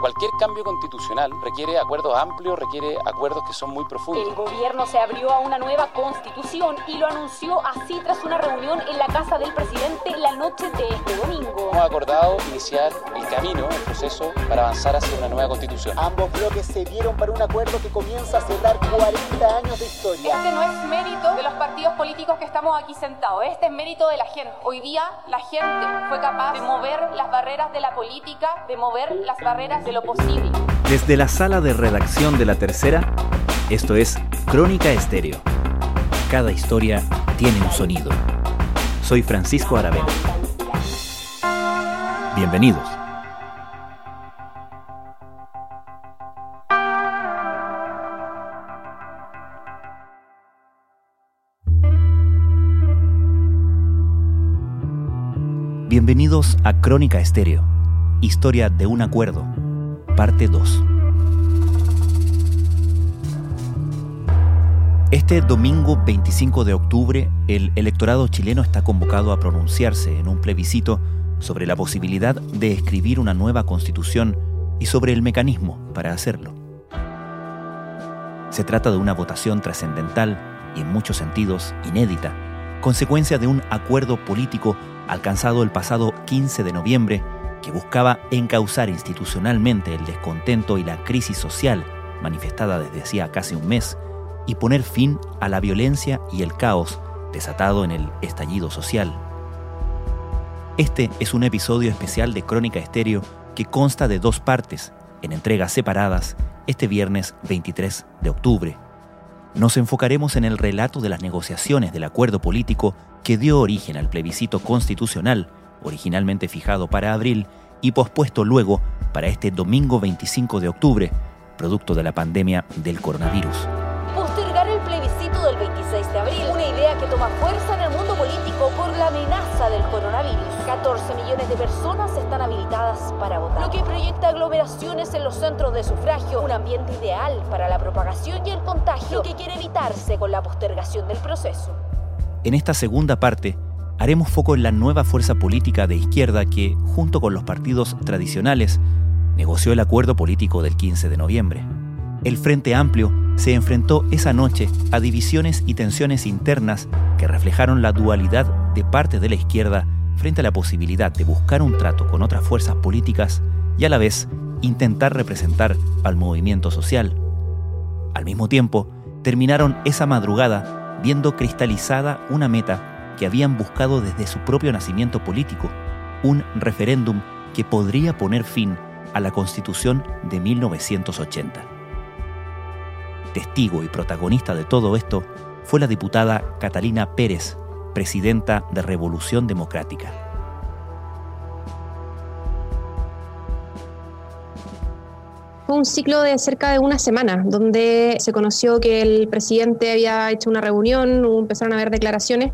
Cualquier cambio constitucional requiere acuerdos amplios, requiere acuerdos que son muy profundos. El gobierno se abrió a una nueva constitución y lo anunció así tras una reunión en la casa del presidente la noche de este domingo. Hemos acordado iniciar el camino, el proceso para avanzar hacia una nueva constitución. Ambos bloques se dieron para un acuerdo que comienza a cerrar 40 años de historia. Este no es mérito de los partidos políticos que estamos aquí sentados, este es mérito de la gente. Hoy día la gente fue capaz de mover las barreras de la política, de mover las barreras de lo posible. Desde la sala de redacción de La Tercera, esto es Crónica Estéreo. Cada historia tiene un sonido. Soy Francisco Aravena. Bienvenidos. Bienvenidos a Crónica Estéreo, historia de un acuerdo parte 2. Este domingo 25 de octubre, el electorado chileno está convocado a pronunciarse en un plebiscito sobre la posibilidad de escribir una nueva constitución y sobre el mecanismo para hacerlo. Se trata de una votación trascendental y en muchos sentidos inédita, consecuencia de un acuerdo político alcanzado el pasado 15 de noviembre que buscaba encauzar institucionalmente el descontento y la crisis social manifestada desde hacía casi un mes y poner fin a la violencia y el caos desatado en el estallido social. Este es un episodio especial de Crónica Estéreo que consta de dos partes, en entregas separadas, este viernes 23 de octubre. Nos enfocaremos en el relato de las negociaciones del acuerdo político que dio origen al plebiscito constitucional originalmente fijado para abril y pospuesto luego para este domingo 25 de octubre, producto de la pandemia del coronavirus. Postergar el plebiscito del 26 de abril, una idea que toma fuerza en el mundo político por la amenaza del coronavirus. 14 millones de personas están habilitadas para votar, lo que proyecta aglomeraciones en los centros de sufragio, un ambiente ideal para la propagación y el contagio que quiere evitarse con la postergación del proceso. En esta segunda parte, haremos foco en la nueva fuerza política de izquierda que, junto con los partidos tradicionales, negoció el acuerdo político del 15 de noviembre. El Frente Amplio se enfrentó esa noche a divisiones y tensiones internas que reflejaron la dualidad de parte de la izquierda frente a la posibilidad de buscar un trato con otras fuerzas políticas y a la vez intentar representar al movimiento social. Al mismo tiempo, terminaron esa madrugada viendo cristalizada una meta que habían buscado desde su propio nacimiento político, un referéndum que podría poner fin a la Constitución de 1980. Testigo y protagonista de todo esto fue la diputada Catalina Pérez, presidenta de Revolución Democrática. Fue un ciclo de cerca de una semana, donde se conoció que el presidente había hecho una reunión, empezaron a haber declaraciones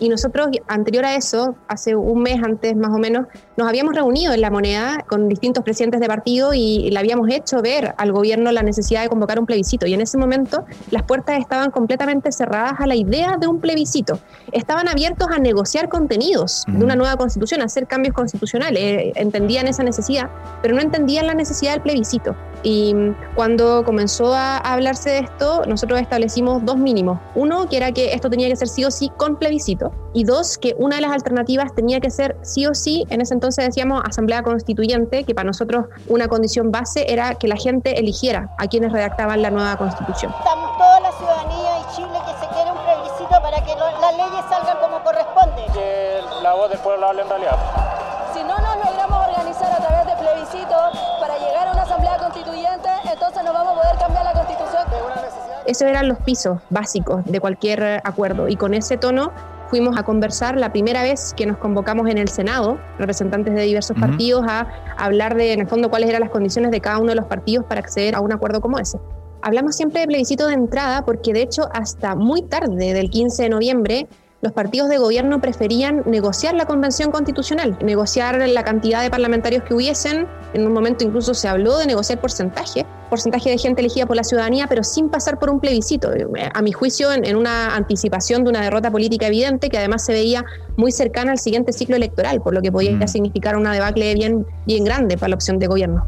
y nosotros, anterior a eso, hace un mes antes más o menos, nos habíamos reunido en la moneda con distintos presidentes de partido y le habíamos hecho ver al gobierno la necesidad de convocar un plebiscito. Y en ese momento las puertas estaban completamente cerradas a la idea de un plebiscito. Estaban abiertos a negociar contenidos de una nueva constitución, a hacer cambios constitucionales. Eh, entendían esa necesidad, pero no entendían la necesidad del plebiscito. Y cuando comenzó a hablarse de esto, nosotros establecimos dos mínimos. Uno, que era que esto tenía que ser sí o sí con plebiscito. Y dos, que una de las alternativas tenía que ser sí o sí, en ese entonces decíamos asamblea constituyente, que para nosotros una condición base era que la gente eligiera a quienes redactaban la nueva constitución. Estamos toda la ciudadanía y Chile que se quiere un plebiscito para que las leyes salgan como corresponde. Que la voz del pueblo hable en realidad. Si no nos logramos organizar a través de plebiscito asamblea constituyente, entonces no vamos a poder cambiar la constitución. Esos eran los pisos básicos de cualquier acuerdo y con ese tono fuimos a conversar la primera vez que nos convocamos en el Senado, representantes de diversos partidos, a hablar de, en el fondo, cuáles eran las condiciones de cada uno de los partidos para acceder a un acuerdo como ese. Hablamos siempre de plebiscito de entrada porque, de hecho, hasta muy tarde del 15 de noviembre, los partidos de gobierno preferían negociar la convención constitucional, negociar la cantidad de parlamentarios que hubiesen. En un momento incluso se habló de negociar porcentaje, porcentaje de gente elegida por la ciudadanía, pero sin pasar por un plebiscito. A mi juicio, en, una anticipación de una derrota política evidente que además se veía muy cercana al siguiente ciclo electoral, por lo que podía mm. significar una debacle bien, bien grande para la opción de gobierno.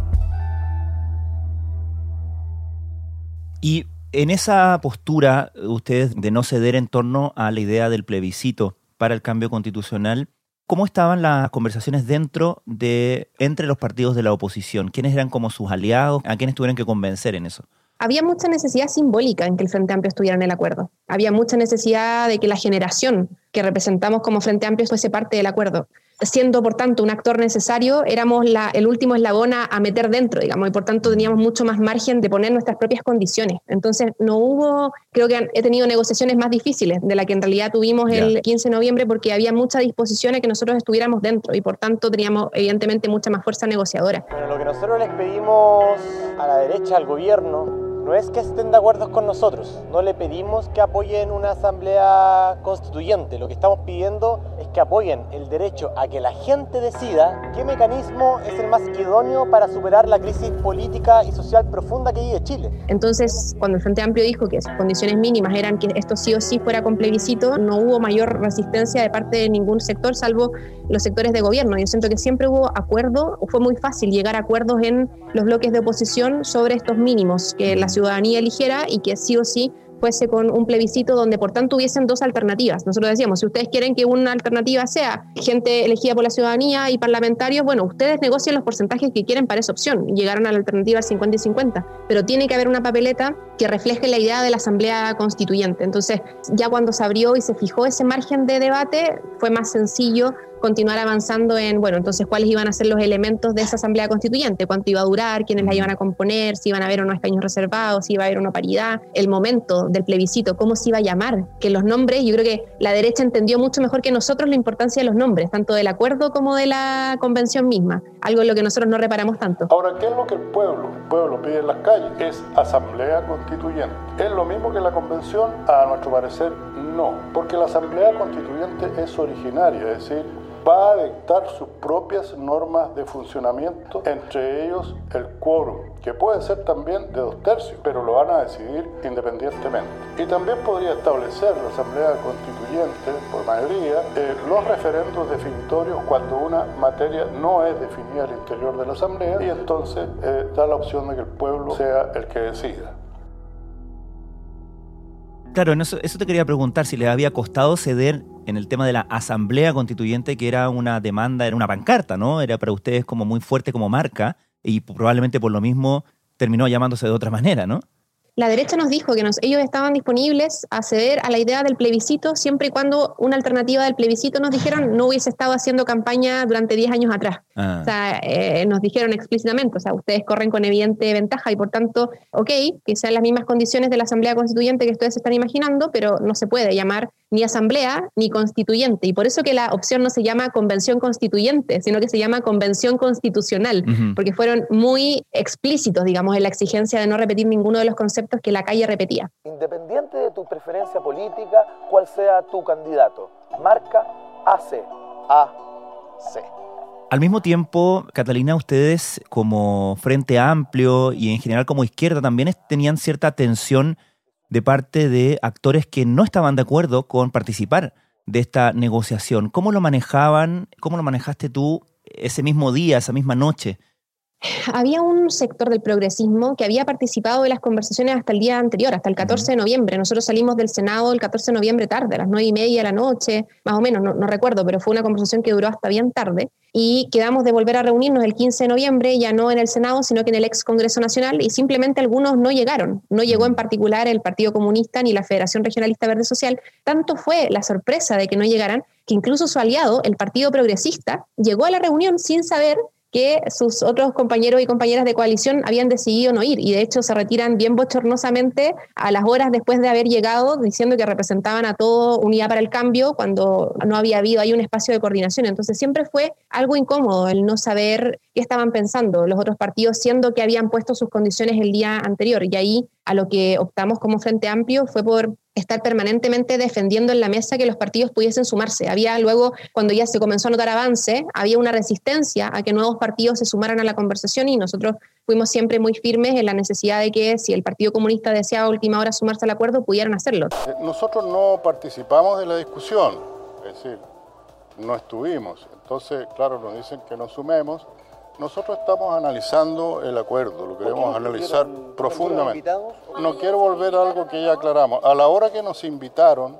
Y en esa postura, ustedes de no ceder en torno a la idea del plebiscito para el cambio constitucional, ¿cómo estaban las conversaciones dentro de entre los partidos de la oposición? ¿Quiénes eran como sus aliados? ¿A quiénes tuvieron que convencer en eso? había mucha necesidad simbólica en que el Frente Amplio estuviera en el acuerdo. Había mucha necesidad de que la generación que representamos como Frente Amplio fuese parte del acuerdo siendo por tanto un actor necesario, éramos la, el último eslabón a, meter dentro, digamos, y por tanto teníamos mucho más margen de poner nuestras propias condiciones. Entonces, no hubo, creo que he tenido negociaciones más difíciles de la que en realidad tuvimos el 15 de noviembre porque había mucha disposición a que nosotros estuviéramos dentro y por tanto teníamos evidentemente mucha más fuerza negociadora. Bueno, lo que nosotros les pedimos a la derecha, al gobierno, no es que estén de acuerdo con nosotros, no le pedimos que apoyen una asamblea constituyente, lo que estamos pidiendo es que apoyen el derecho a que la gente decida qué mecanismo es el más idóneo para superar la crisis política y social profunda que vive Chile. Entonces, cuando el Frente Amplio dijo que sus condiciones mínimas eran que esto sí o sí fuera con plebiscito, no hubo mayor resistencia de parte de ningún sector, salvo los sectores de gobierno. Yo siento que siempre hubo acuerdo, fue muy fácil llegar a acuerdos en los bloques de oposición sobre estos mínimos que la ciudadanía eligiera y que sí o sí fuese con un plebiscito donde por tanto hubiesen dos alternativas. Nosotros decíamos, si ustedes quieren que una alternativa sea gente elegida por la ciudadanía y parlamentarios, bueno, ustedes negocien los porcentajes que quieren para esa opción. Llegaron a la alternativa 50 y 50, pero tiene que haber una papeleta que refleje la idea de la Asamblea Constituyente. Entonces, ya cuando se abrió y se fijó ese margen de debate, fue más sencillo continuar avanzando en, bueno, entonces cuáles iban a ser los elementos de esa asamblea constituyente, cuánto iba a durar, quiénes la iban a componer, si iban a haber unos escaños reservados, si iba a haber una paridad, el momento del plebiscito, cómo se iba a llamar, que los nombres, yo creo que la derecha entendió mucho mejor que nosotros la importancia de los nombres, tanto del acuerdo como de la convención misma, algo en lo que nosotros no reparamos tanto. Ahora, ¿qué es lo que el pueblo, el pueblo pide en las calles? Es asamblea constituyente. ¿Es lo mismo que la convención? A nuestro parecer, no, porque la asamblea constituyente es originaria, es decir, va a dictar sus propias normas de funcionamiento, entre ellos el quórum, que puede ser también de dos tercios, pero lo van a decidir independientemente. Y también podría establecer la Asamblea Constituyente, por mayoría, eh, los referendos definitorios cuando una materia no es definida al interior de la Asamblea y entonces eh, da la opción de que el pueblo sea el que decida. Claro, eso, eso te quería preguntar, si les había costado ceder en el tema de la asamblea constituyente, que era una demanda, era una pancarta, ¿no? Era para ustedes como muy fuerte como marca y probablemente por lo mismo terminó llamándose de otra manera, ¿no? La derecha nos dijo que ellos estaban disponibles a ceder a la idea del plebiscito siempre y cuando una alternativa del plebiscito nos dijeron no hubiese estado haciendo campaña durante 10 años atrás. Ah. O sea, eh, nos dijeron explícitamente, o sea, ustedes corren con evidente ventaja y por tanto, ok, que sean las mismas condiciones de la Asamblea Constituyente que ustedes están imaginando, pero no se puede llamar ni asamblea ni constituyente. Y por eso que la opción no se llama convención constituyente, sino que se llama convención constitucional, porque fueron muy explícitos, digamos, en la exigencia de no repetir ninguno de los conceptos que la calle repetía. Independiente de tu preferencia política, cuál sea tu candidato, marca AC. AC. Al mismo tiempo, Catalina, ustedes como Frente Amplio y en general como izquierda también tenían cierta tensión de parte de actores que no estaban de acuerdo con participar de esta negociación. ¿Cómo lo manejaban? ¿Cómo lo manejaste tú ese mismo día, esa misma noche? Había un sector del progresismo que había participado de las conversaciones hasta el día anterior, hasta el 14 de noviembre. Nosotros salimos del Senado el 14 de noviembre tarde, a las 9 y media de la noche, más o menos, no, recuerdo, pero fue una conversación que duró hasta bien tarde. Y quedamos de volver a reunirnos el 15 de noviembre, ya no en el Senado, sino que en el ex Congreso Nacional, y simplemente algunos no llegaron. No llegó en particular el Partido Comunista ni la Federación Regionalista Verde Social. Tanto fue la sorpresa de que no llegaran que incluso su aliado, el Partido Progresista, llegó a la reunión sin saber que sus otros compañeros y compañeras de coalición habían decidido no ir y de hecho se retiran bien bochornosamente a las horas después de haber llegado diciendo que representaban a todo Unidad para el Cambio cuando no había habido ahí un espacio de coordinación. Entonces siempre fue algo incómodo el no saber qué estaban pensando los otros partidos, siendo que habían puesto sus condiciones el día anterior. Y ahí a lo que optamos como Frente Amplio fue por estar permanentemente defendiendo en la mesa que los partidos pudiesen sumarse. Había luego, cuando ya se comenzó a notar avance, había una resistencia a que nuevos partidos se sumaran a la conversación y nosotros fuimos siempre muy firmes en la necesidad de que si el Partido Comunista deseaba a última hora sumarse al acuerdo, pudieran hacerlo. Eh, nosotros no participamos de la discusión, es decir, no estuvimos. Entonces, claro, nos dicen que nos sumemos Nosotros estamos analizando el acuerdo, lo queremos analizar profundamente. No quiero volver a algo que ya aclaramos. A la hora que nos invitaron,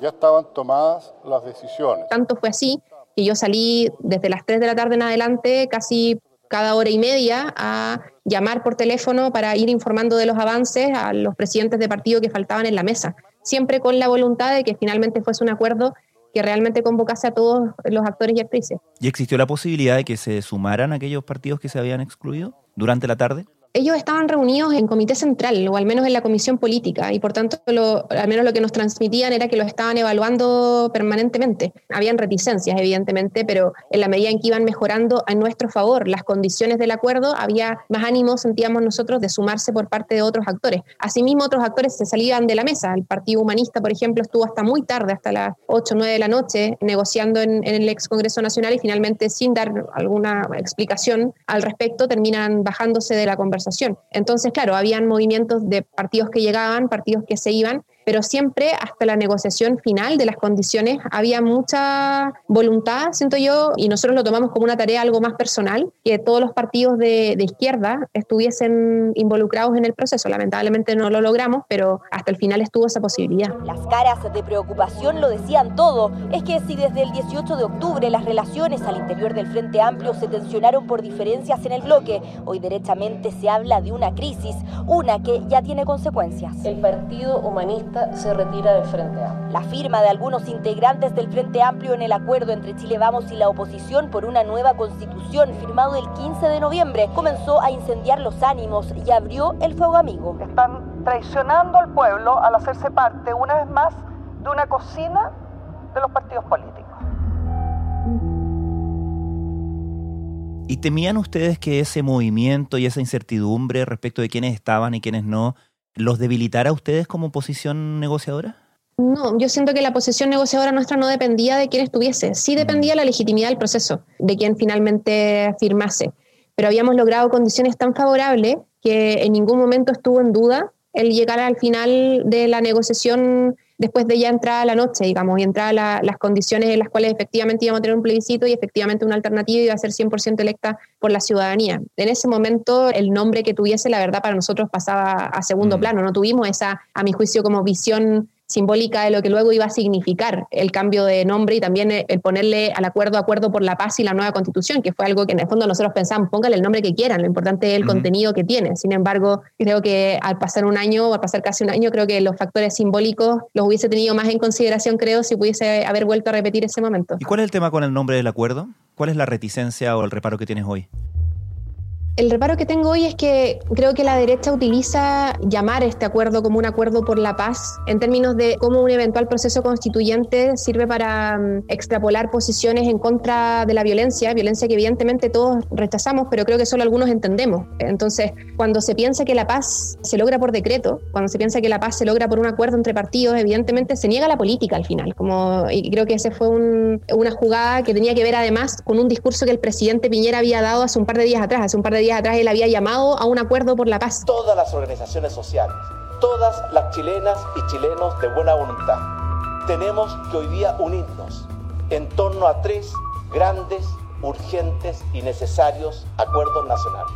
ya estaban tomadas las decisiones. Tanto fue así que yo salí desde las 3 de la tarde en adelante, casi cada hora y media, a llamar por teléfono para ir informando de los avances a los presidentes de partido que faltaban en la mesa, siempre con la voluntad de que finalmente fuese un acuerdo que realmente convocase a todos los actores y actrices. ¿Y existió la posibilidad de que se sumaran aquellos partidos que se habían excluido durante la tarde? Ellos estaban reunidos en comité central o al menos en la comisión política y por tanto al menos lo que nos transmitían era que lo estaban evaluando permanentemente. Habían reticencias evidentemente, pero en la medida en que iban mejorando a nuestro favor las condiciones del acuerdo, había más ánimo, sentíamos nosotros, de sumarse por parte de otros actores. Asimismo, otros actores se salían de la mesa. El Partido Humanista, por ejemplo, estuvo hasta muy tarde, hasta las 8 o 9 de la noche, negociando en, el ex Congreso Nacional y finalmente, sin dar alguna explicación al respecto, terminan bajándose de la conversación. Entonces, claro, habían movimientos de partidos que llegaban, partidos que se iban, pero siempre hasta la negociación final de las condiciones había mucha voluntad, siento yo, y nosotros lo tomamos como una tarea algo más personal, que todos los partidos de, izquierda estuviesen involucrados en el proceso. Lamentablemente no lo logramos, pero hasta el final estuvo esa posibilidad. Las caras de preocupación lo decían todo. Es que si desde el 18 de octubre las relaciones al interior del Frente Amplio se tensionaron por diferencias en el bloque, hoy derechamente se habla de una crisis, una que ya tiene consecuencias. El Partido Humanista se retira del Frente Amplio. La firma de algunos integrantes del Frente Amplio en el acuerdo entre Chile Vamos y la oposición por una nueva constitución firmado el 15 de noviembre comenzó a incendiar los ánimos y abrió el fuego amigo. Están traicionando al pueblo al hacerse parte una vez más de una cocina de los partidos políticos. ¿Y temían ustedes que ese movimiento y esa incertidumbre respecto de quiénes estaban y quiénes no los debilitará a ustedes como posición negociadora? No, yo siento que la posición negociadora nuestra no dependía de quién estuviese, sí dependía la legitimidad del proceso, de quién finalmente firmase. Pero habíamos logrado condiciones tan favorables que en ningún momento estuvo en duda el llegar al final de la negociación después de ya entrar a la noche, digamos, y entrar a las condiciones en las cuales efectivamente íbamos a tener un plebiscito y efectivamente una alternativa iba a ser 100% electa por la ciudadanía. En ese momento el nombre que tuviese, la verdad, para nosotros pasaba a segundo mm. plano, no tuvimos esa, a mi juicio, como visión simbólica de lo que luego iba a significar el cambio de nombre y también el ponerle al acuerdo acuerdo por la paz y la nueva constitución, que fue algo que en el fondo nosotros pensamos, póngale el nombre que quieran, lo importante es el contenido que tiene. Sin embargo, creo que al pasar un año o al pasar casi un año, creo que los factores simbólicos los hubiese tenido más en consideración, creo, si pudiese haber vuelto a repetir ese momento. ¿Y cuál es el tema con el nombre del acuerdo? ¿Cuál es la reticencia o el reparo que tienes hoy? El reparo que tengo hoy es que creo que la derecha utiliza llamar este acuerdo como un acuerdo por la paz en términos de cómo un eventual proceso constituyente sirve para mm, extrapolar posiciones en contra de la violencia, violencia que evidentemente todos rechazamos, pero creo que solo algunos entendemos. Entonces, cuando se piensa que la paz se logra por decreto, cuando se piensa que la paz se logra por un acuerdo entre partidos, evidentemente se niega la política al final. Como, y creo que esa fue una jugada que tenía que ver además con un discurso que el presidente Piñera había dado hace un par de días atrás, hace un par de días atrás él había llamado a un acuerdo por la paz. Todas las organizaciones sociales, todas las chilenas y chilenos de buena voluntad, tenemos que hoy día unirnos en torno a tres grandes, urgentes y necesarios acuerdos nacionales.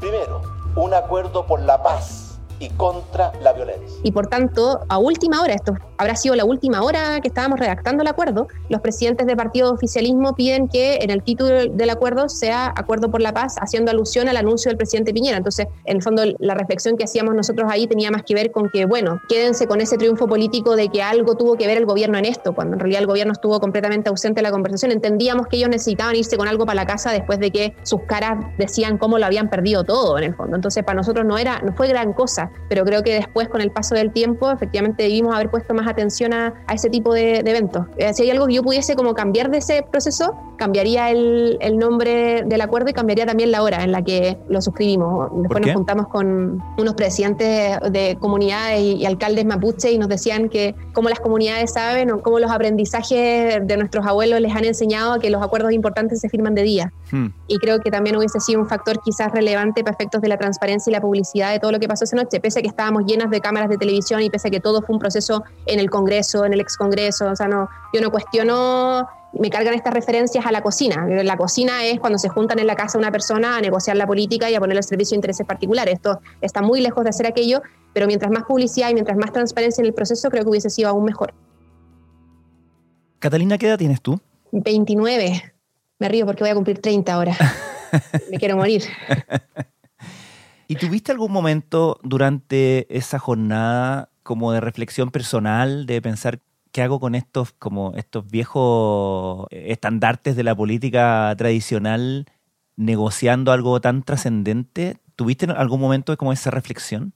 Primero, un acuerdo por la paz y contra la violencia. Y por tanto, a última hora, esto habrá sido la última hora que estábamos redactando el acuerdo, los presidentes de partido de oficialismo piden que en el título del acuerdo sea Acuerdo por la Paz, haciendo alusión al anuncio del presidente Piñera. Entonces, en el fondo, la reflexión que hacíamos nosotros ahí tenía más que ver con que, bueno, quédense con ese triunfo político de que algo tuvo que ver el gobierno en esto, cuando en realidad el gobierno estuvo completamente ausente de la conversación. Entendíamos que ellos necesitaban irse con algo para la casa después de que sus caras decían cómo lo habían perdido todo, en el fondo. Entonces, para nosotros no era, no fue gran cosa pero creo que después, con el paso del tiempo, efectivamente debimos haber puesto más atención a, ese tipo de, eventos. Eh, si hay algo que yo pudiese como cambiar de ese proceso, cambiaría el, nombre del acuerdo y cambiaría también la hora en la que lo suscribimos. Después nos juntamos con unos presidentes de comunidades y, alcaldes mapuche y nos decían que como las comunidades saben o como los aprendizajes de nuestros abuelos les han enseñado que los acuerdos importantes se firman de día. Hmm. Y creo que también hubiese sido un factor quizás relevante para efectos de la transparencia y la publicidad de todo lo que pasó esa noche, pese a que estábamos llenas de cámaras de televisión y pese a que todo fue un proceso en el Congreso, en el ex Congreso, o sea, no, yo no cuestiono me cargan estas referencias a la cocina. La cocina es cuando se juntan en la casa una persona a negociar la política y a poner el servicio de intereses particulares. Esto está muy lejos de hacer aquello, pero mientras más publicidad y mientras más transparencia en el proceso, creo que hubiese sido aún mejor. Catalina, ¿qué edad tienes tú? 29. Me río porque voy a cumplir 30 ahora. me quiero morir. ¿Y tuviste algún momento durante esa jornada como de reflexión personal, de pensar qué hago con estos, como estos viejos estandartes de la política tradicional, negociando algo tan trascendente? ¿Tuviste en algún momento como esa reflexión?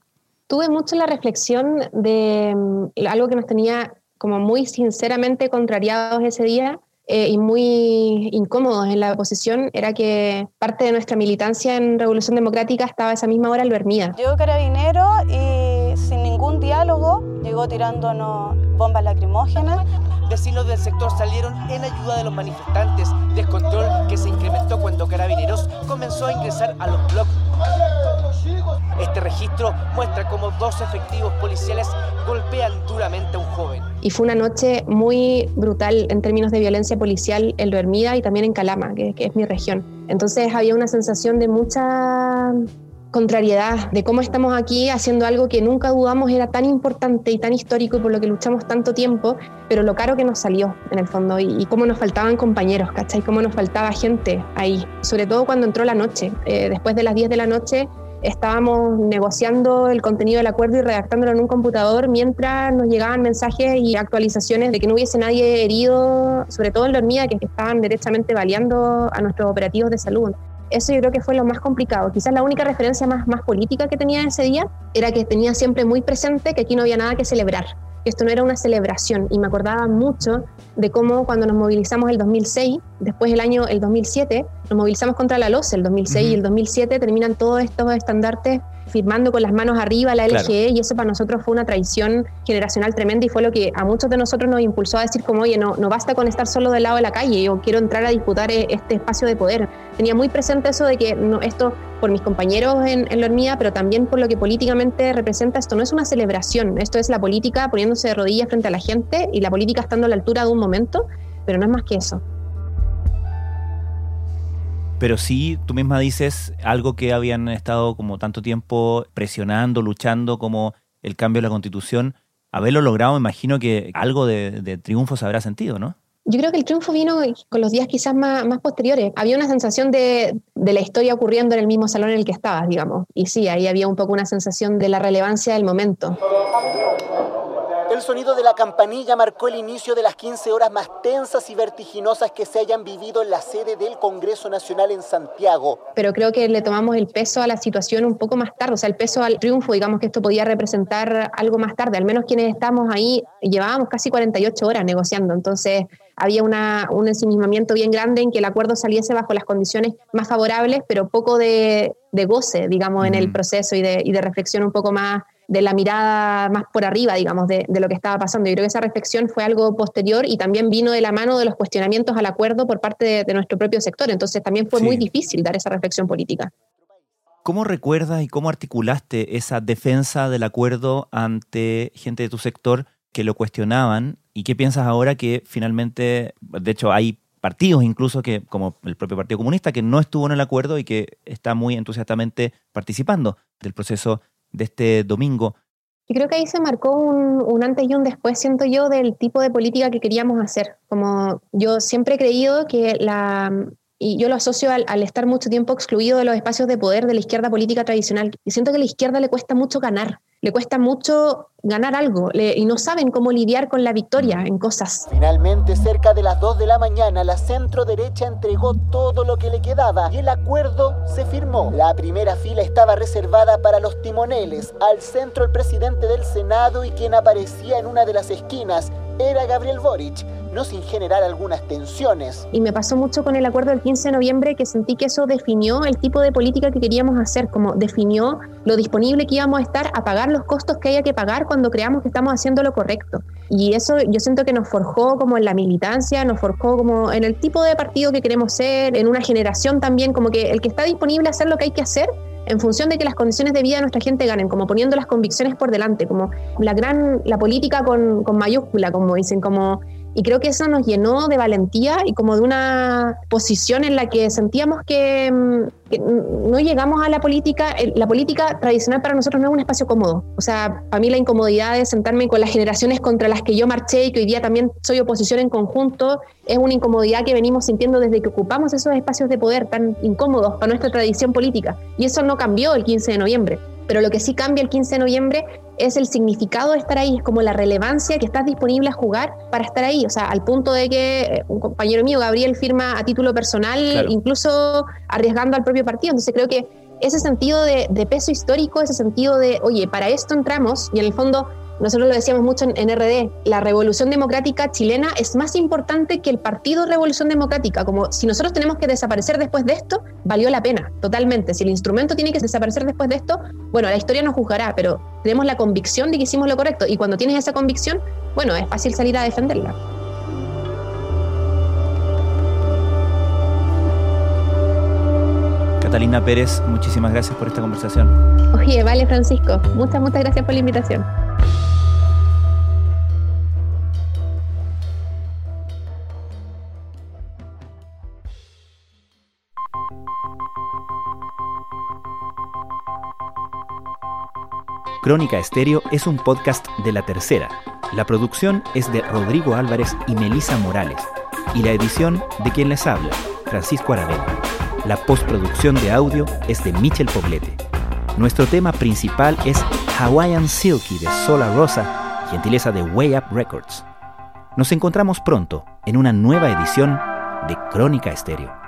Tuve mucho la reflexión de mm, algo que nos tenía como muy sinceramente contrariados ese día, eh, y muy incómodos en la oposición era que parte de nuestra militancia en Revolución Democrática estaba a esa misma hora Albermida. Llegó carabinero y sin ningún diálogo llegó tirándonos bombas lacrimógenas. Vecinos del sector salieron en ayuda de los manifestantes, descontrol que se incrementó cuando Carabineros comenzó a ingresar a los bloques. Este registro muestra cómo dos efectivos policiales golpean duramente a un joven. Y fue una noche muy brutal en términos de violencia policial en Lo y también en Calama, que, que es mi región. Entonces había una sensación de mucha contrariedad de cómo estamos aquí haciendo algo que nunca dudamos era tan importante y tan histórico y por lo que luchamos tanto tiempo, pero lo caro que nos salió en el fondo y, cómo nos faltaban compañeros, ¿cachai? Cómo nos faltaba gente ahí, sobre todo cuando entró la noche. Eh, después de las 10 de la noche estábamos negociando el contenido del acuerdo y redactándolo en un computador mientras nos llegaban mensajes y actualizaciones de que no hubiese nadie herido, sobre todo en la hormiga, que estaban derechamente baleando a nuestros operativos de salud. Eso yo creo que fue lo más complicado. Quizás la única referencia más, más política que tenía ese día era que tenía siempre muy presente que aquí no había nada que celebrar, que esto no era una celebración. Y me acordaba mucho de cómo cuando nos movilizamos el 2006, después el año el 2007, nos movilizamos contra la LOCE el 2006 y el 2007 terminan todos estos estandartes firmando con las manos arriba la LGE y eso para nosotros fue una traición generacional tremenda y fue lo que a muchos de nosotros nos impulsó a decir como, oye, no, no basta con estar solo del lado de la calle, yo quiero entrar a disputar e-, este espacio de poder. Tenía muy presente eso de que no, esto, por mis compañeros en, en la hormiga, pero también por lo que políticamente representa, esto no es una celebración, esto es la política poniéndose de rodillas frente a la gente y la política estando a la altura de un momento, pero no es más que eso. Pero sí, tú misma dices algo que habían estado como tanto tiempo presionando, luchando, como el cambio de la constitución. Haberlo logrado, me imagino que algo de, triunfo se habrá sentido, ¿no? Yo creo que el triunfo vino con los días quizás más, más posteriores. Había una sensación de, de, la historia ocurriendo en el mismo salón en el que estabas, digamos. Y sí, ahí había un poco una sensación de la relevancia del momento. El sonido de la campanilla marcó el inicio de las 15 horas más tensas y vertiginosas que se hayan vivido en la sede del Congreso Nacional en Santiago. Pero creo que le tomamos el peso a la situación un poco más tarde, o sea, el peso al triunfo, digamos que esto podía representar algo más tarde. Al menos quienes estamos ahí llevábamos casi 48 horas negociando, entonces había una, un ensimismamiento bien grande en que el acuerdo saliese bajo las condiciones más favorables, pero poco de, goce, digamos, en el proceso y de, y de reflexión un poco más de la mirada más por arriba, digamos, de, lo que estaba pasando. Yo creo que esa reflexión fue algo posterior y también vino de la mano de los cuestionamientos al acuerdo por parte de, nuestro propio sector. Entonces también fue muy difícil dar esa reflexión política. ¿Cómo recuerdas y cómo articulaste esa defensa del acuerdo ante gente de tu sector que lo cuestionaban? ¿Y qué piensas ahora que finalmente, de hecho, hay partidos incluso que, como el propio Partido Comunista, que no estuvo en el acuerdo y que está muy entusiastamente participando del proceso de este domingo. Y creo que ahí se marcó un, antes y un después, siento yo, del tipo de política que queríamos hacer. Como yo siempre he creído que la, y yo lo asocio al, al, estar mucho tiempo excluido de los espacios de poder de la izquierda política tradicional. Y siento que a la izquierda le cuesta mucho ganar le cuesta mucho ganar algo y no saben cómo lidiar con la victoria en cosas. Finalmente, cerca de las 2 de la mañana, la centro derecha entregó todo lo que le quedaba y el acuerdo se firmó. La primera fila estaba reservada para los timoneles. Al centro, el presidente del Senado y quien aparecía en una de las esquinas era Gabriel Boric no sin generar algunas tensiones. Y me pasó mucho con el acuerdo del 15 de noviembre que sentí que eso definió el tipo de política que queríamos hacer, como definió lo disponible que íbamos a estar a pagar los costos que haya que pagar cuando creamos que estamos haciendo lo correcto. Y eso yo siento que nos forjó como en la militancia, nos forjó como en el tipo de partido que queremos ser, en una generación también, como que el que está disponible a hacer lo que hay que hacer en función de que las condiciones de vida de nuestra gente ganen, como poniendo las convicciones por delante, como la gran, la política con, con mayúscula, como dicen, como Y creo que eso nos llenó de valentía y como de una posición en la que sentíamos que, mm, no llegamos a la política. La política tradicional para nosotros no es un espacio cómodo. O sea, para mí la incomodidad de sentarme con las generaciones contra las que yo marché y que hoy día también soy oposición en conjunto es una incomodidad que venimos sintiendo desde que ocupamos esos espacios de poder tan incómodos para nuestra tradición política. Y eso no cambió el 15 de noviembre. Pero lo que sí cambia el 15 de noviembre es el significado de estar ahí, es como la relevancia que estás disponible a jugar para estar ahí, o sea, al punto de que eh, un compañero mío, Gabriel, firma a título personal, incluso arriesgando al propio partido. Entonces creo que ese sentido de, de, peso histórico, ese sentido de, oye, para esto entramos, y en el fondo nosotros lo decíamos mucho en, RD, la revolución democrática chilena es más importante que el partido Revolución Democrática, como si nosotros tenemos que desaparecer después de esto, valió la pena, totalmente. Si el instrumento tiene que desaparecer después de esto, bueno, la historia nos juzgará, pero tenemos la convicción de que hicimos lo correcto. Y cuando tienes esa convicción, bueno, es fácil salir a defenderla. Catalina Pérez, muchísimas gracias por esta conversación. Oye, vale Francisco, muchas, muchas gracias por la invitación. Crónica Estéreo es un podcast de La Tercera. La producción es de Rodrigo Álvarez y Melisa Morales. Y la edición de quien les habla, Francisco Aravena. La postproducción de audio es de Michel Poblete. Nuestro tema principal es Hawaiian Silky de Sola Rosa, gentileza de Way Up Records. Nos encontramos pronto en una nueva edición de Crónica Estéreo.